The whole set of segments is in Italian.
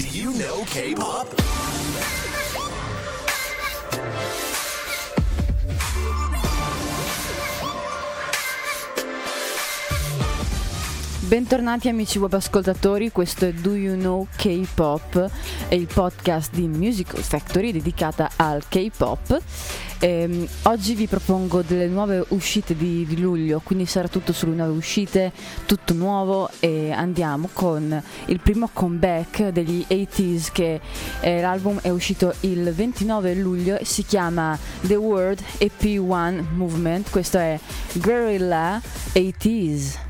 Do you know K-pop? Bentornati amici web ascoltatori, questo è Do You Know K-Pop, il podcast di Musical Factory dedicata al K-Pop. Ehm, oggi vi propongo delle nuove uscite di, di, luglio, quindi sarà tutto sulle nuove uscite, tutto nuovo e andiamo con il primo comeback degli 80s che eh, l'album è uscito il 29 luglio e si chiama The World EP1 Movement, questo è Guerrilla 80s.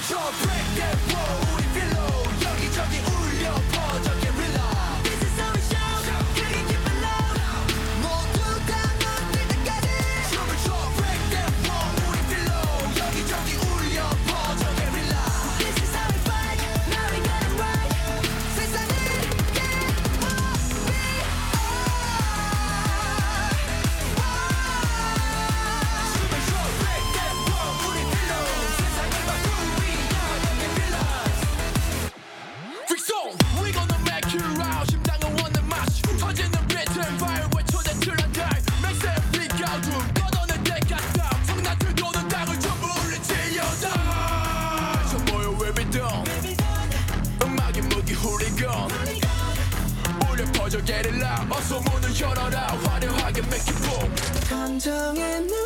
Which all break their bones 열어라. 화려하게 make it boom. 감정의 눈.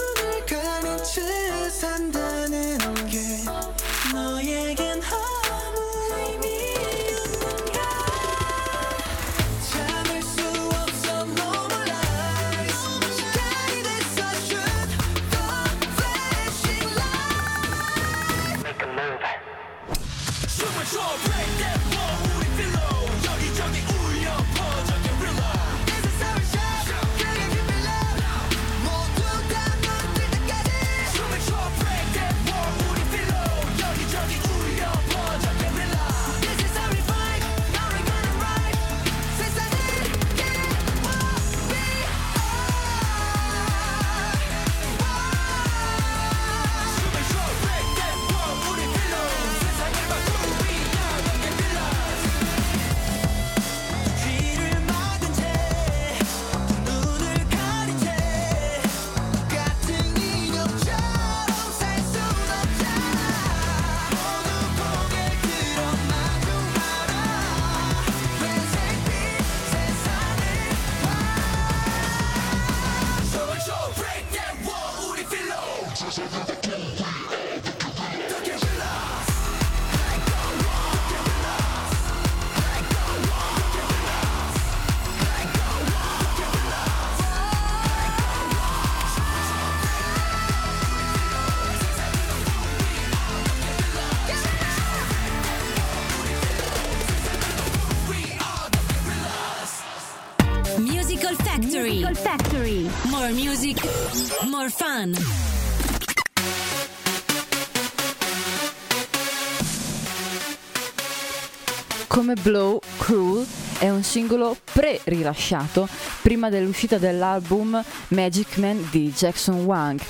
Singolo pre-rilasciato prima dell'uscita dell'album Magic Man di Jackson Wang.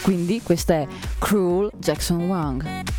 Quindi questa è Cruel Jackson Wang.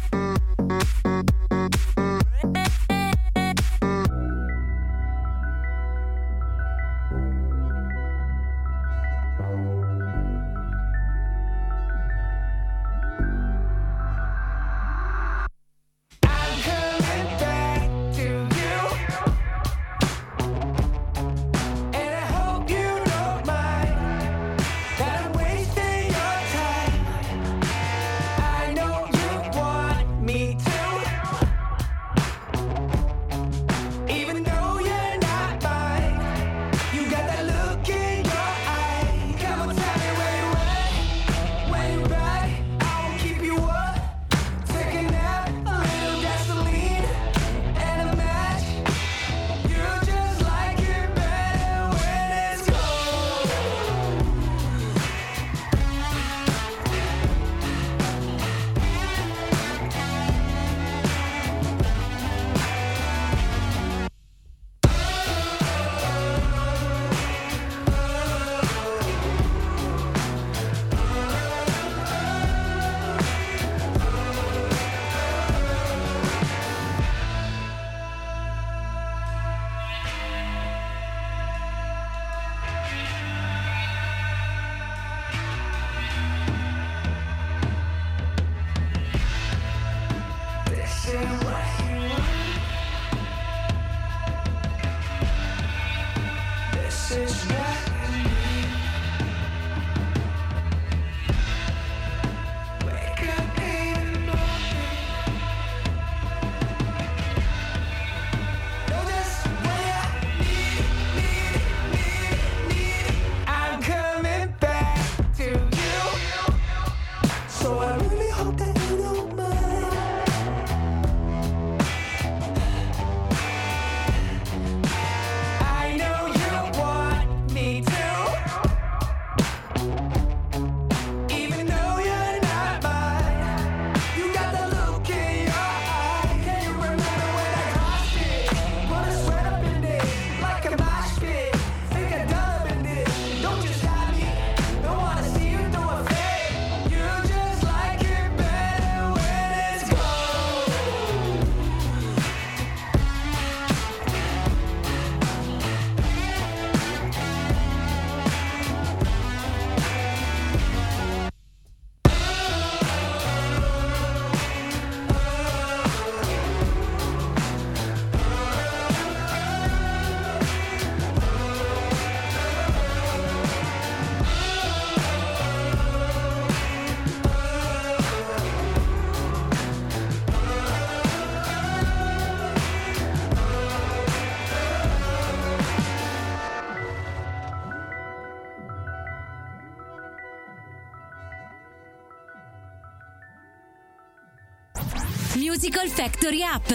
Musical Factory App,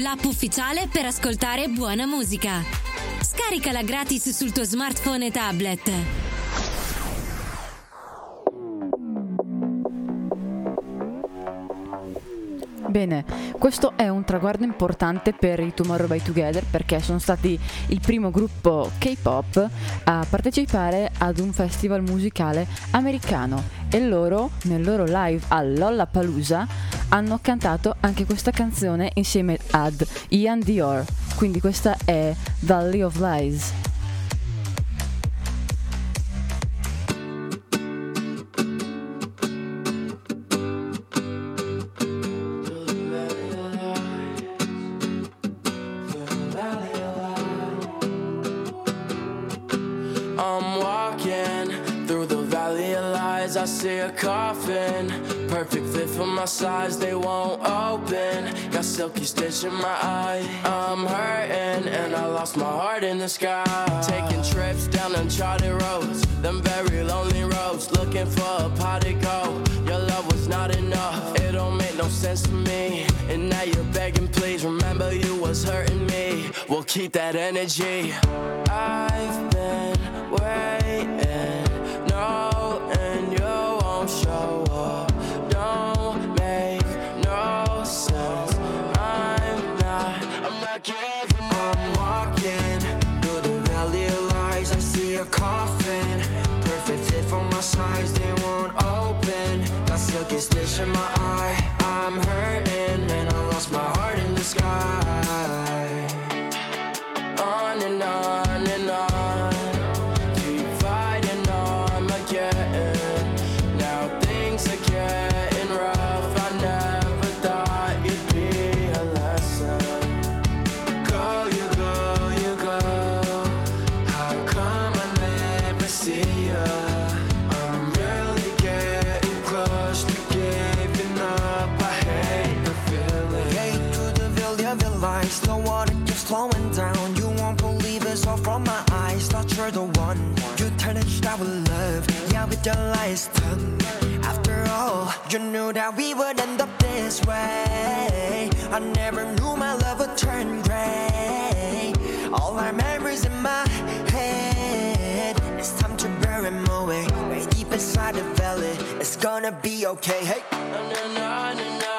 l'app ufficiale per ascoltare buona musica. Scaricala gratis sul tuo smartphone e tablet. Bene, questo è un traguardo importante per i Tomorrow by Together perché sono stati il primo gruppo K-pop a partecipare ad un festival musicale americano e loro, nel loro live a Lollapalooza, hanno cantato anche questa canzone insieme ad Ian Dior. Quindi questa è Valley of Lies. Size. They won't open. Got silky stitch in my eye. I'm hurting and I lost my heart in the sky. Taking trips down uncharted roads, them very lonely roads. Looking for a pot to go. Your love was not enough. It don't make no sense to me. And now you're begging, please remember you was hurting me. We'll keep that energy. I've been waiting, knowing size. They won't open. Got silky stitch in my eye. I'm hurting done. After all, you knew that we would end up this way. I never knew my love would turn gray. All our memories in my head. It's time to bury them away. Way deep inside the valley, it's gonna be okay. Hey. I'm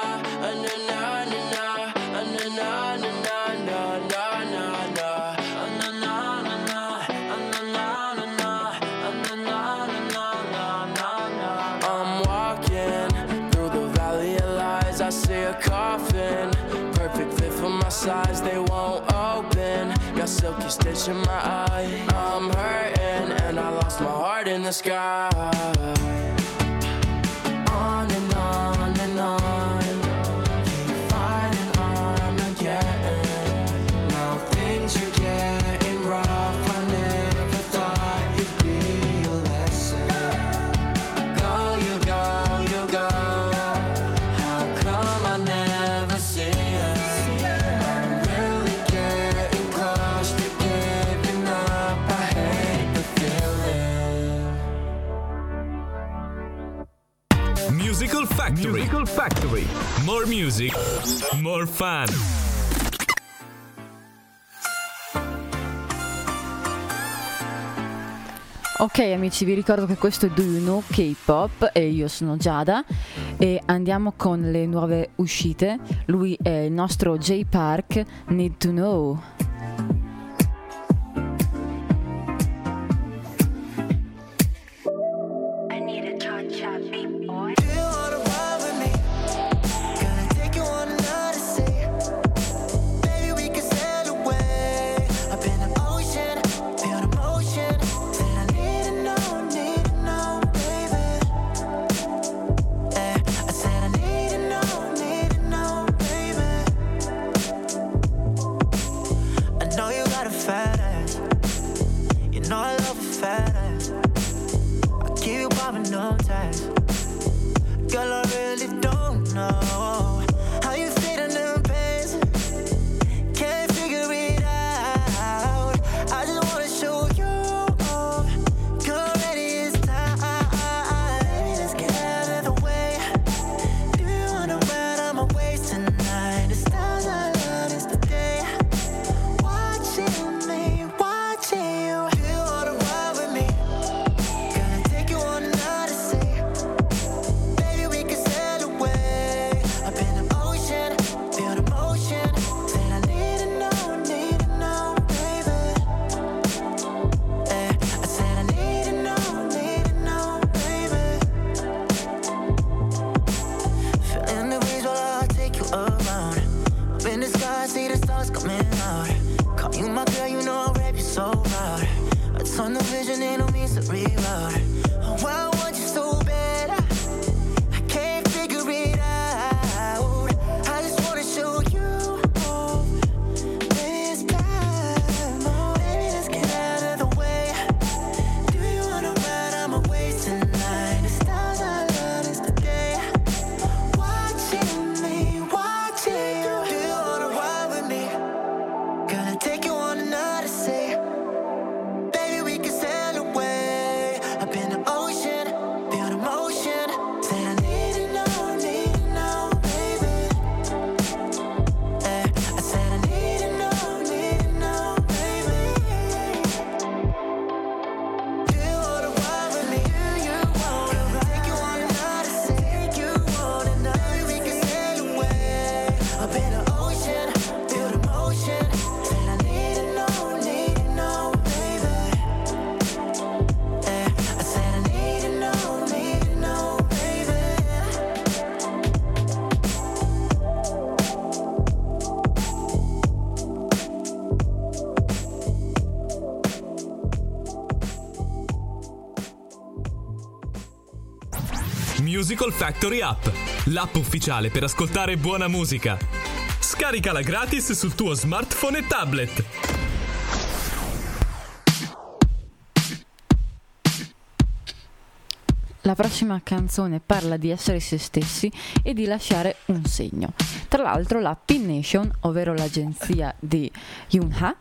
Stitch in my eye. I'm hurting and I lost my heart in the sky. Fun. Ok amici, vi ricordo che questo è Do You Know K-Pop e io sono Giada e andiamo con le nuove uscite. Lui è il nostro J Park, Need to Know. Musical Factory App, l'app ufficiale per ascoltare buona musica. Scaricala gratis sul tuo smartphone e tablet. La prossima canzone parla di essere se stessi e di lasciare un segno. Tra l'altro la Pin Nation, ovvero l'agenzia di Yunha,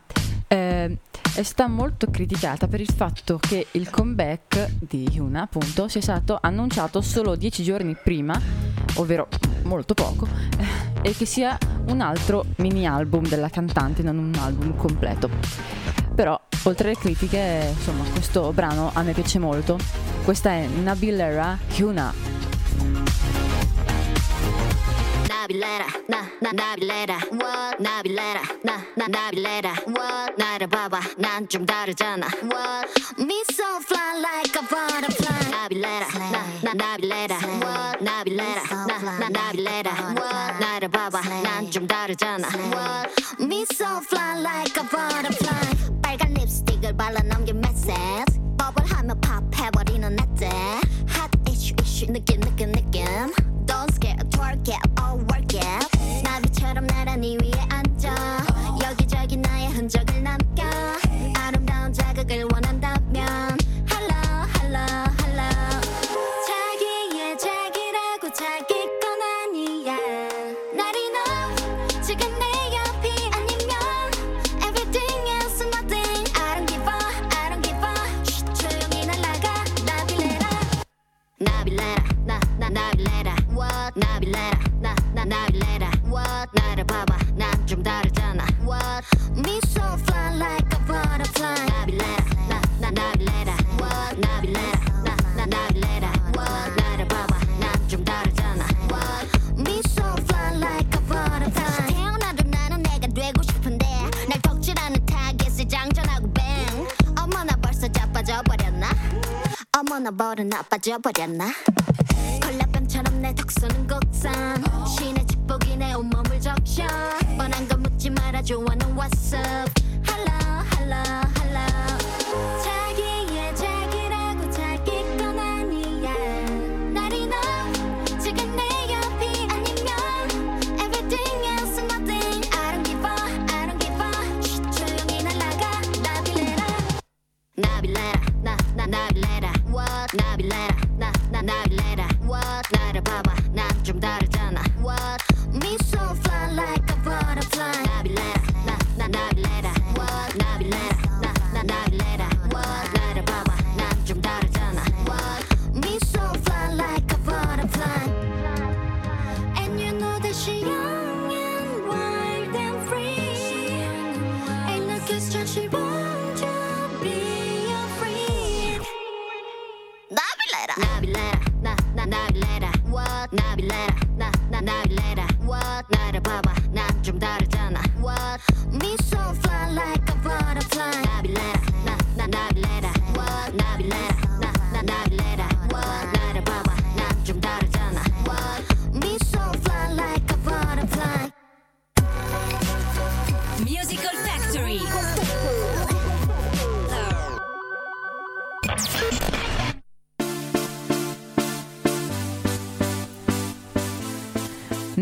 eh, è stata molto criticata per il fatto che il comeback di Yuna, appunto, sia stato annunciato solo dieci giorni prima, ovvero molto poco, eh, e che sia un altro mini album della cantante, non un album completo. Però, oltre alle critiche, insomma, questo brano a me piace molto. Questa è Nabilera Yuna. 나빌레라 나나 나빌레라 What 나빌레라 나나 나빌레라 What 나를 봐봐 난 좀 다르잖아 What Me so fly like a butterfly 나빌레라 나나 나빌레라 What 나빌레라 나나 나빌레라 What 나를 봐봐 난 좀 다르잖아 What Me so fly like a butterfly 빨간 립스틱을 발라 넘긴 메시지 버블하며 팝해버리는 내때 Hot issue issue 느낌 버릇 나빠져버렸나? 콜라병처럼 내 턱 쏘는 곡선. line.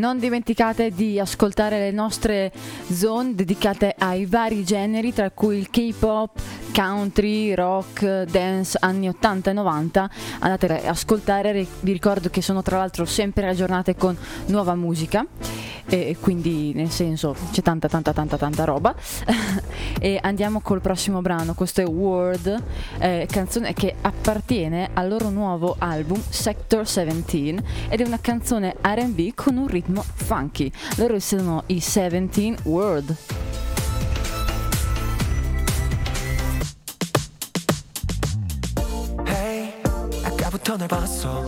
Non dimenticate di ascoltare le nostre zone dedicate ai vari generi, tra cui il K-pop, country, rock, dance anni 80 e 90. Andate a ascoltare, vi ricordo che sono tra l'altro sempre aggiornate con nuova musica e quindi nel senso c'è tanta tanta tanta tanta roba e andiamo col prossimo brano questo è World eh, canzone che appartiene al loro nuovo album Sector 17 ed è una canzone R&B con un ritmo funky loro sono i 17 World Hey, 아까부터 널 봤어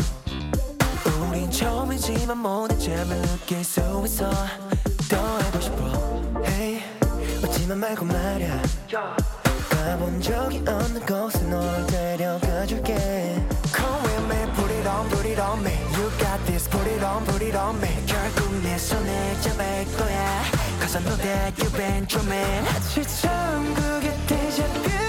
처음이지만 모든 재미를 느낄 수 있어 더 해고 싶어 Hey, 웃지만 말고 말야 가본 적이 없는 곳에 널 데려가 줄게 Come with me, put it on, put it on me You got this, put it on, put it on me 결국 내 손을 잡을 거야 Cause I know that you've been dreaming 마치 처음 그게 데자뷰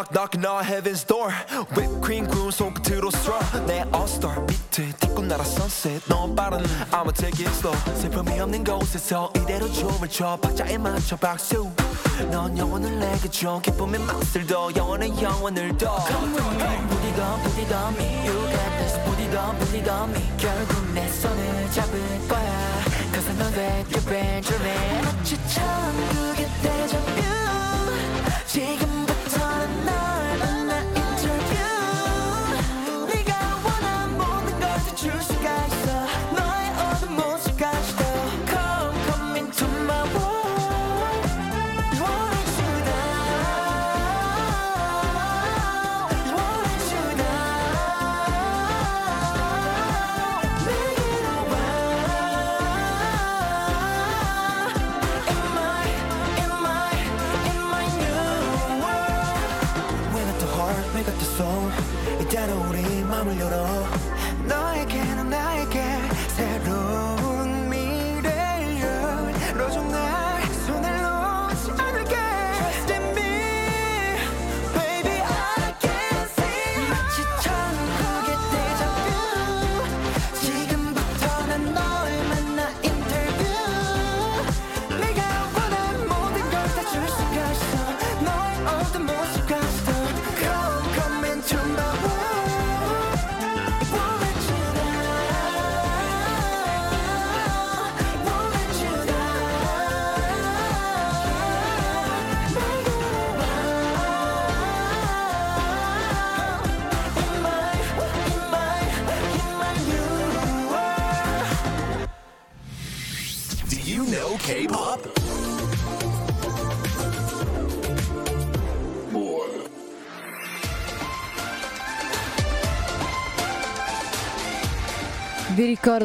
Knock knock knocking on heaven's door Whipped cream 구운 손끝으로 straw 내 all-star 비트 딛고 날아 sunset 너무 빠른 I'ma take it slow 슬픔이 없는 곳에서 이대로 춤을 춰 박자에 맞춰 박수 넌 영혼을 내게 줘 기쁨의 맛을 더 영원한 영혼을 더 Come with me on me You got this on me 결국 내 손을 잡을 거야 Cause I know that you've been dreaming 마치 처음 그게 데자뷰 지금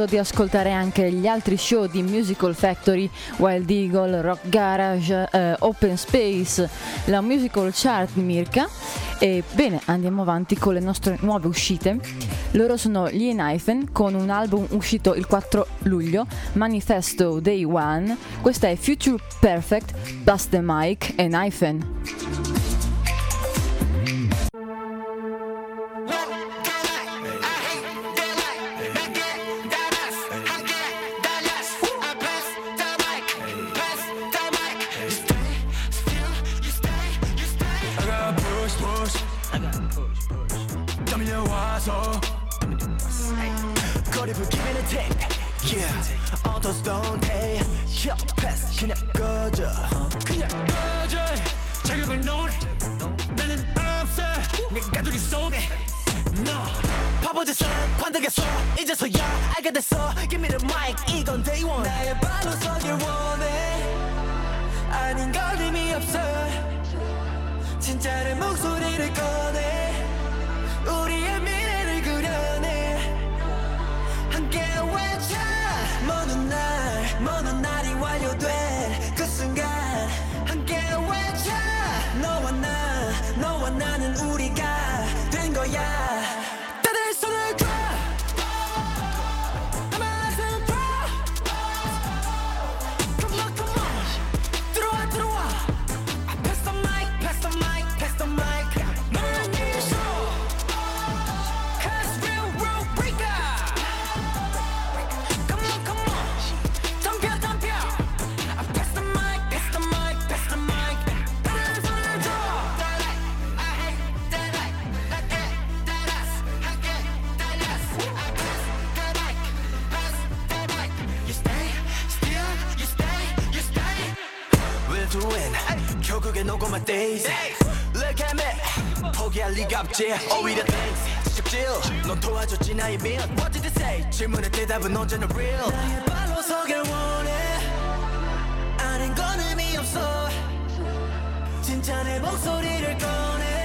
Ricordo di ascoltare anche gli altri show di Musical Factory, Wild Eagle, Rock Garage, eh, Open Space, la Musical Chart di Mirka. E bene, andiamo avanti con le nostre nuove uscite. Loro sono gli Enhypen con un album uscito il 4 luglio, Manifesto Day One. Questa è Future Perfect, Bust the Mic e Enhypen. 이제서야 알게 됐어 Give me the mic 이건 day one 나의 발로 서길 원해 아닌 걸림이 없어 진짜의 목소리를 꺼내 우리의 미래를 그려내 목적지 오히려 thanks. 지적질 넌 도와줬지 나의 민 What did it say? 질문의 대답은 언제나 real. 나의 발로 서길 원해. 아는 건 의미 없어. 진짜 내 목소리를 꺼내.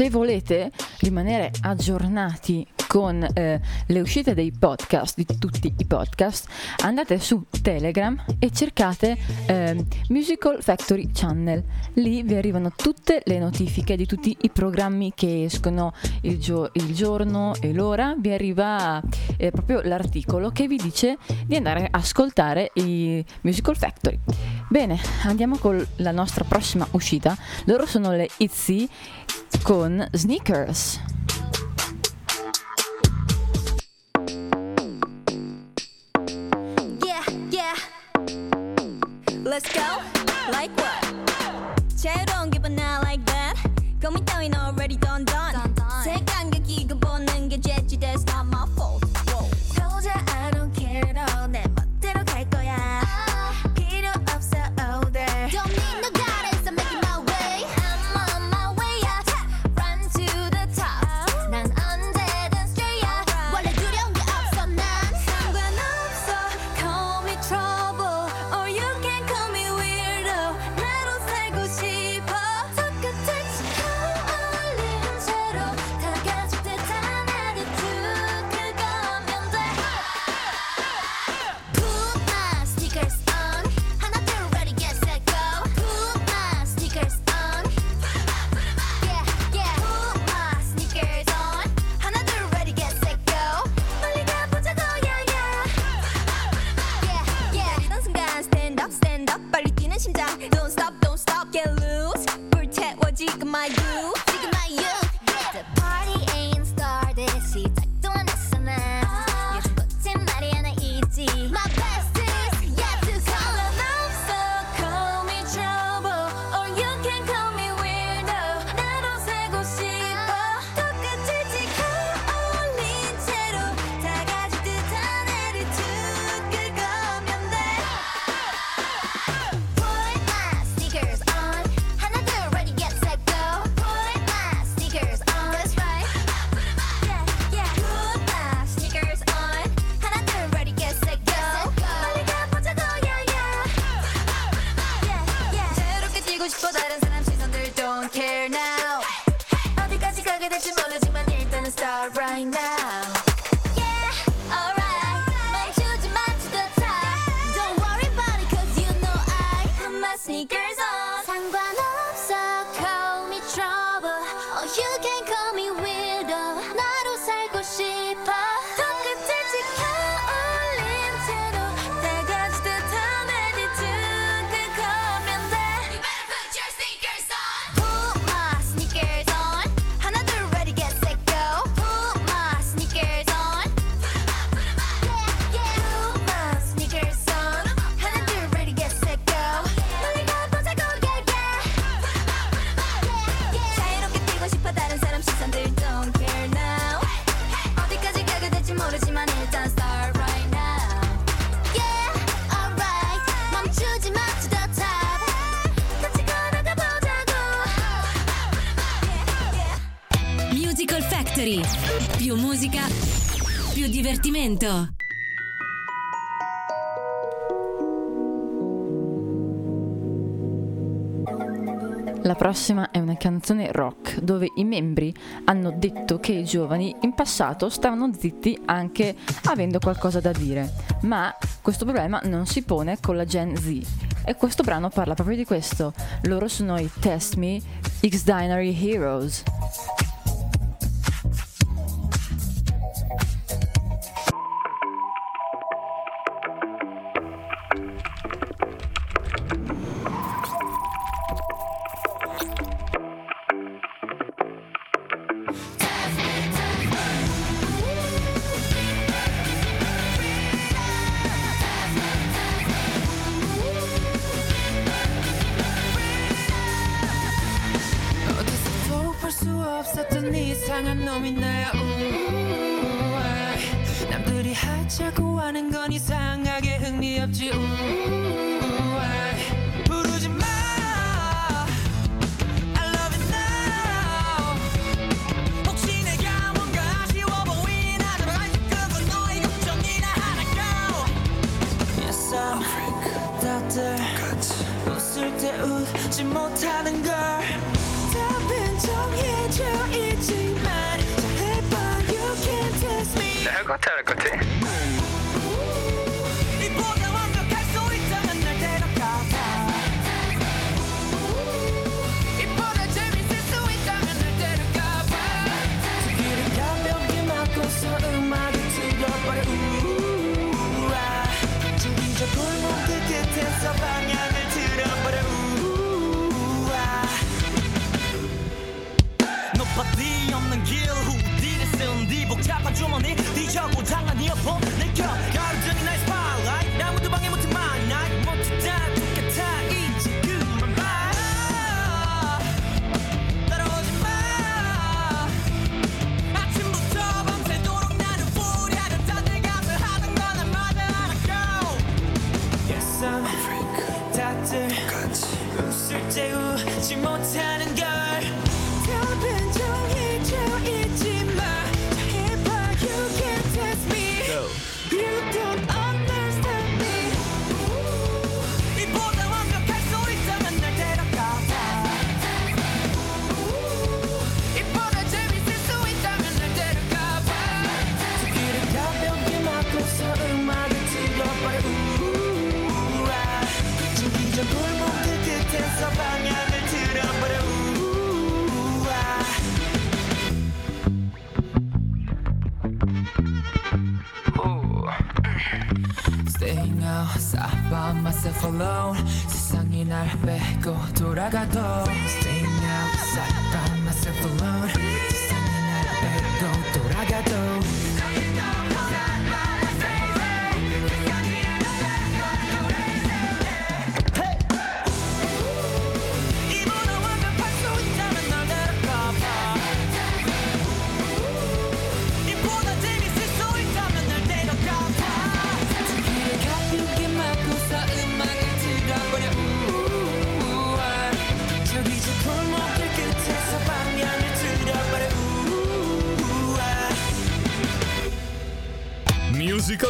se volete rimanere aggiornati con eh, le uscite dei podcast, di tutti i podcast, andate su Telegram e cercate eh, Musical Factory Channel. Lì vi arrivano tutte le notifiche di tutti i programmi che escono il, gio- il giorno e l'ora. Vi arriva eh, proprio l'articolo che vi dice di andare a ascoltare i Musical Factory. Bene, andiamo con la nostra prossima uscita. Loro sono le Itzy con Sneakers. Let's go. Like what? 제로 right now. prossima è una canzone rock dove i membri hanno detto che i giovani in passato stavano zitti anche avendo qualcosa da dire, ma questo problema non si pone con la Gen Z. E questo brano parla proprio di questo. Loro sono i Test Me X Dinary Heroes.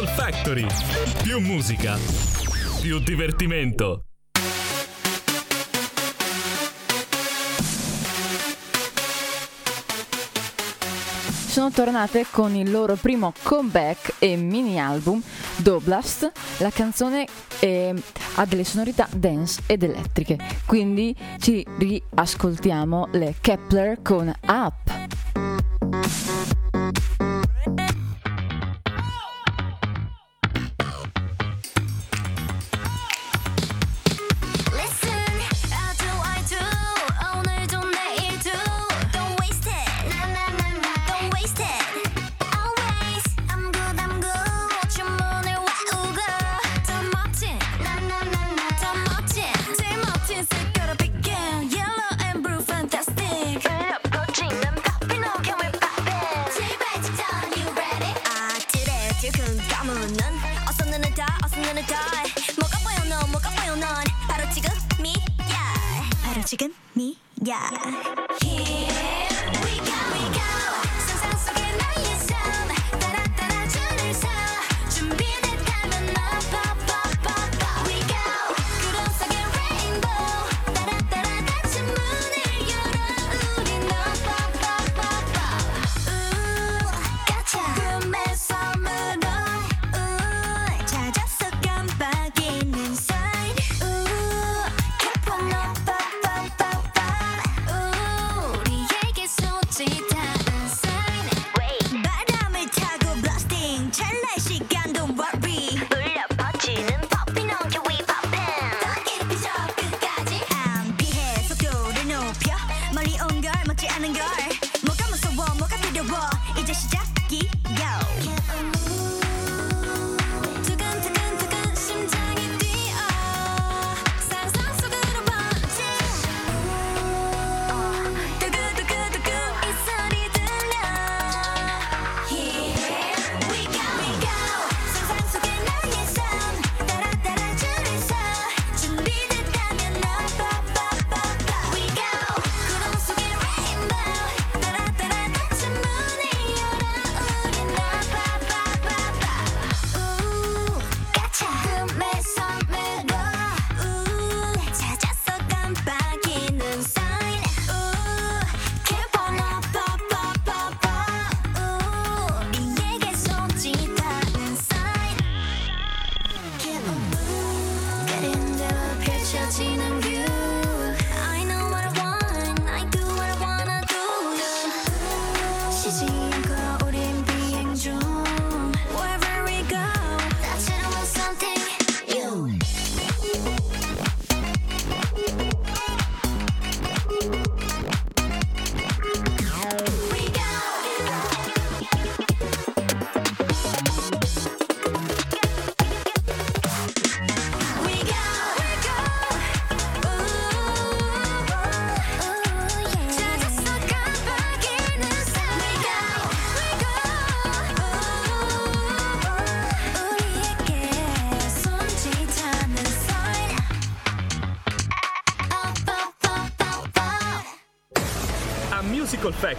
Soul Factory. Più musica. Più divertimento. sono tornate con il loro primo comeback e mini album Doblast. La canzone eh, ha delle sonorità dance ed elettriche, quindi ci riascoltiamo le Kepler con Up.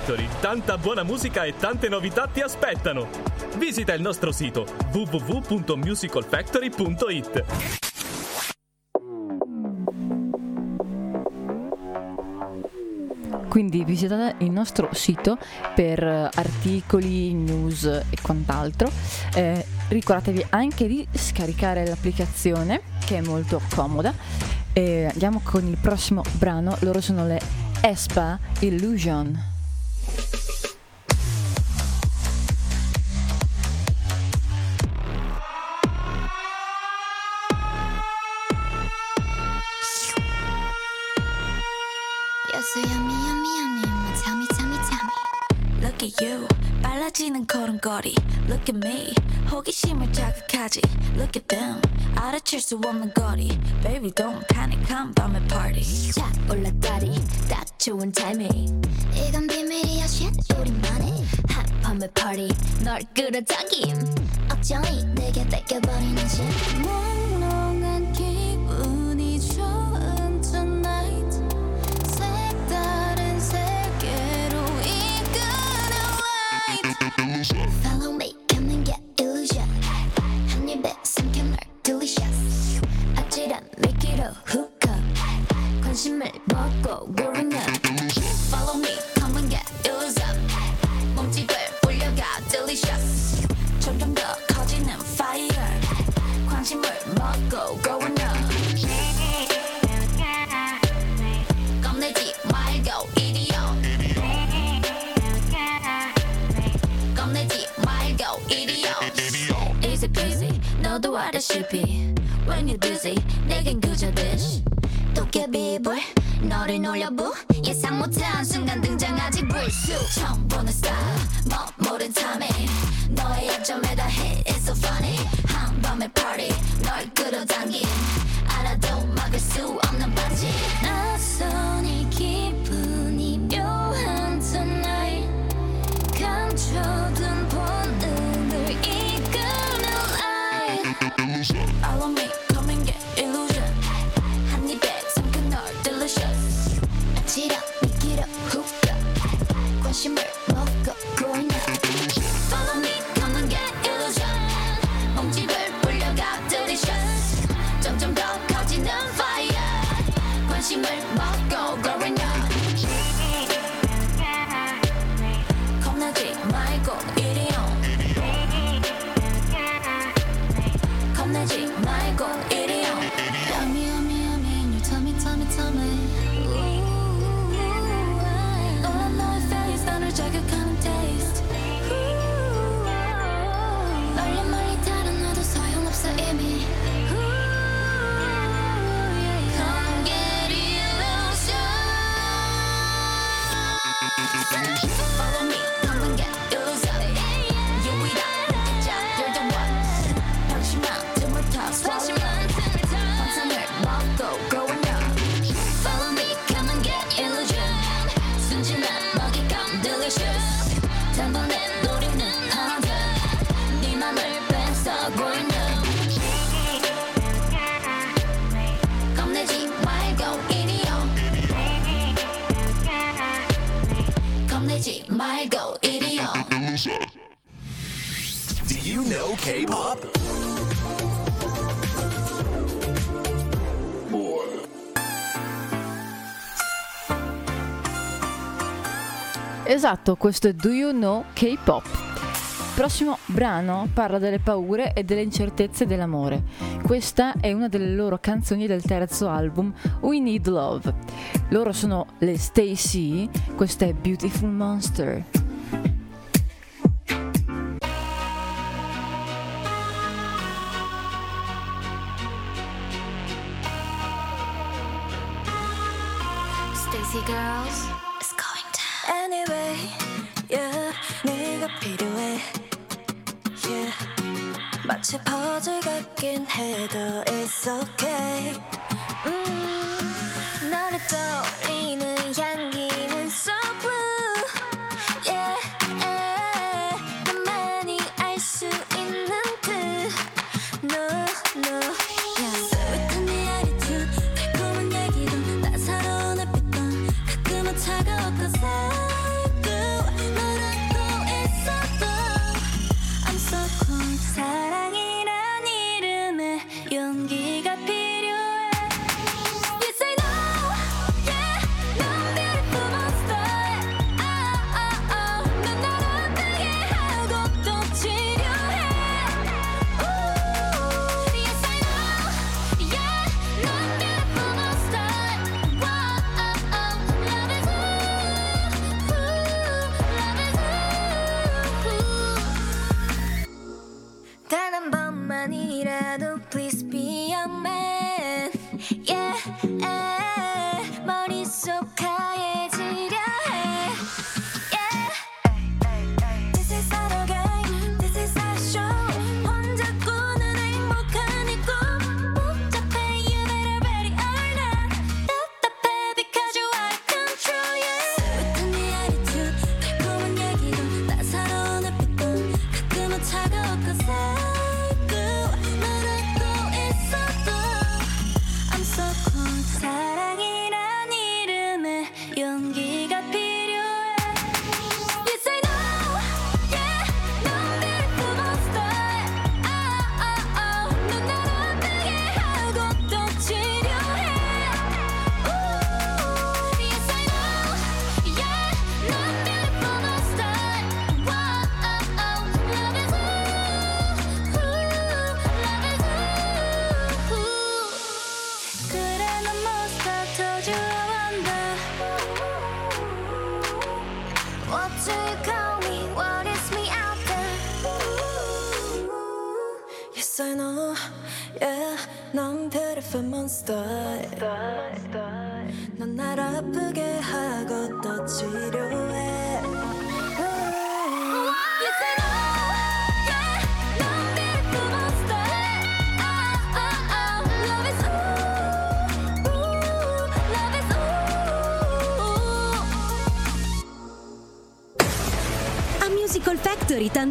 Factory, tanta buona musica e tante novità ti aspettano. Visita il nostro sito www.musicalfactory.it. Quindi visitate il nostro sito per eh, articoli, news e quant'altro. Eh, ricordatevi anche di scaricare l'applicazione che è molto comoda. E andiamo con il prossimo brano, loro sono le Espa Illusion. Look at me. 호기심을 자극하지 Look at them. 알아칠 수 없는 거리 Baby don't panic come to my party. 착 올라다리 딱 좋은 타이밍 이건 비밀이야 shit 우리만의 Hot b o m i n party. 널 끌어당김 억정이 내게 뺏겨버리는 짓 ascoltato, questo è Do You Know K-Pop. Il prossimo brano parla delle paure e delle incertezze dell'amore. Questa è una delle loro canzoni del terzo album, We Need Love. Loro sono le Stacy, questa è Beautiful Monster. Stacy Girls 필요해 yeah. 마치 퍼즐 같긴 해도 It's okay 음, 너를 떠올리는 향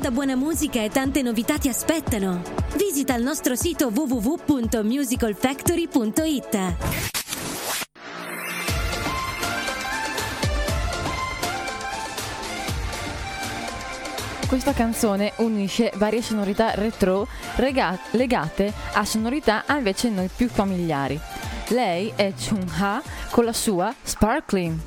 tanta buona musica e tante novità ti aspettano. Visita il nostro sito www.musicalfactory.it. Questa canzone unisce varie sonorità retro rega- legate a sonorità invece noi più familiari. Lei è Chun Ha con la sua Sparkling.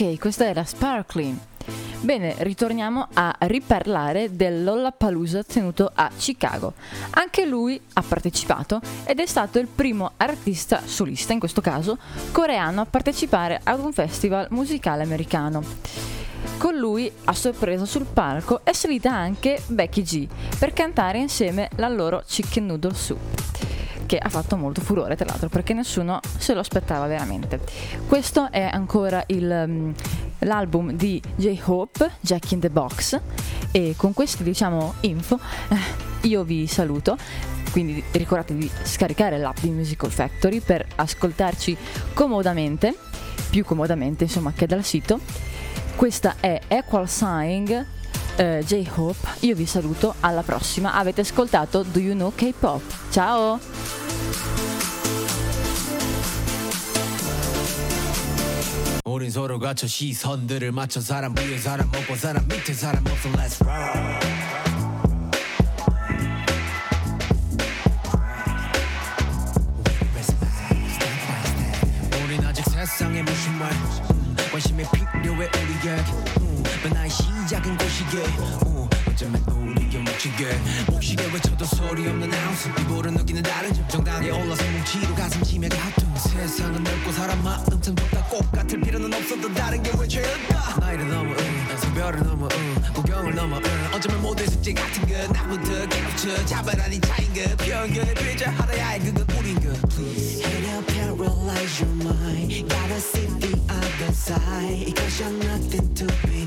Ok, questa era Sparkling. Bene, ritorniamo a riparlare dell'Ollapalooza tenuto a Chicago. Anche lui ha partecipato ed è stato il primo artista solista, in questo caso coreano, a partecipare ad un festival musicale americano. Con lui a sorpresa sul palco è salita anche Becky G per cantare insieme la loro Chicken Noodle Soup che ha fatto molto furore tra l'altro perché nessuno se lo aspettava veramente. Questo è ancora il, mm, l'album di J-Hope, Jack in the Box e con queste diciamo info eh, io vi saluto quindi ricordate di scaricare l'app di Musical Factory per ascoltarci comodamente, più comodamente insomma che dal sito. Questa è Equal Sign eh, J-Hope, io vi saluto, alla prossima. Avete ascoltato Do You Know K-Pop? Ciao! 우린 서로 갖춰 시선들을 맞춰 사람 위에 사람 먹고 사람 밑에 사람 없어 Let's roll 우린 아직 세상에 무슨 말 음, 관심이 필요해 우리에게. 음, 맨날 시작은 고시게. 음, 어쩌면 우리게 묵히게. 묵히게 외쳐도 소리 없는 하우스 이보를 느끼는 다른 점 정당하게 올라서 뭉치로 가슴 치매가 합동 세상은 넓고 사람 마음 참 좁다. 꼭 같을 필요는 없어도 다른 게왜 죄일까 나이를 넘어 응, 성별을 넘어 응, 구경을 넘어 응, 어쩌면 모두의 숙제 같은 것 나부터 깨우쳐 잡아라니 차인 것 편견의 피자 하나야 해 그건 우린 것 Please Hate up, paralyze your mind. Gotta see the other side. Cause you're nothing to be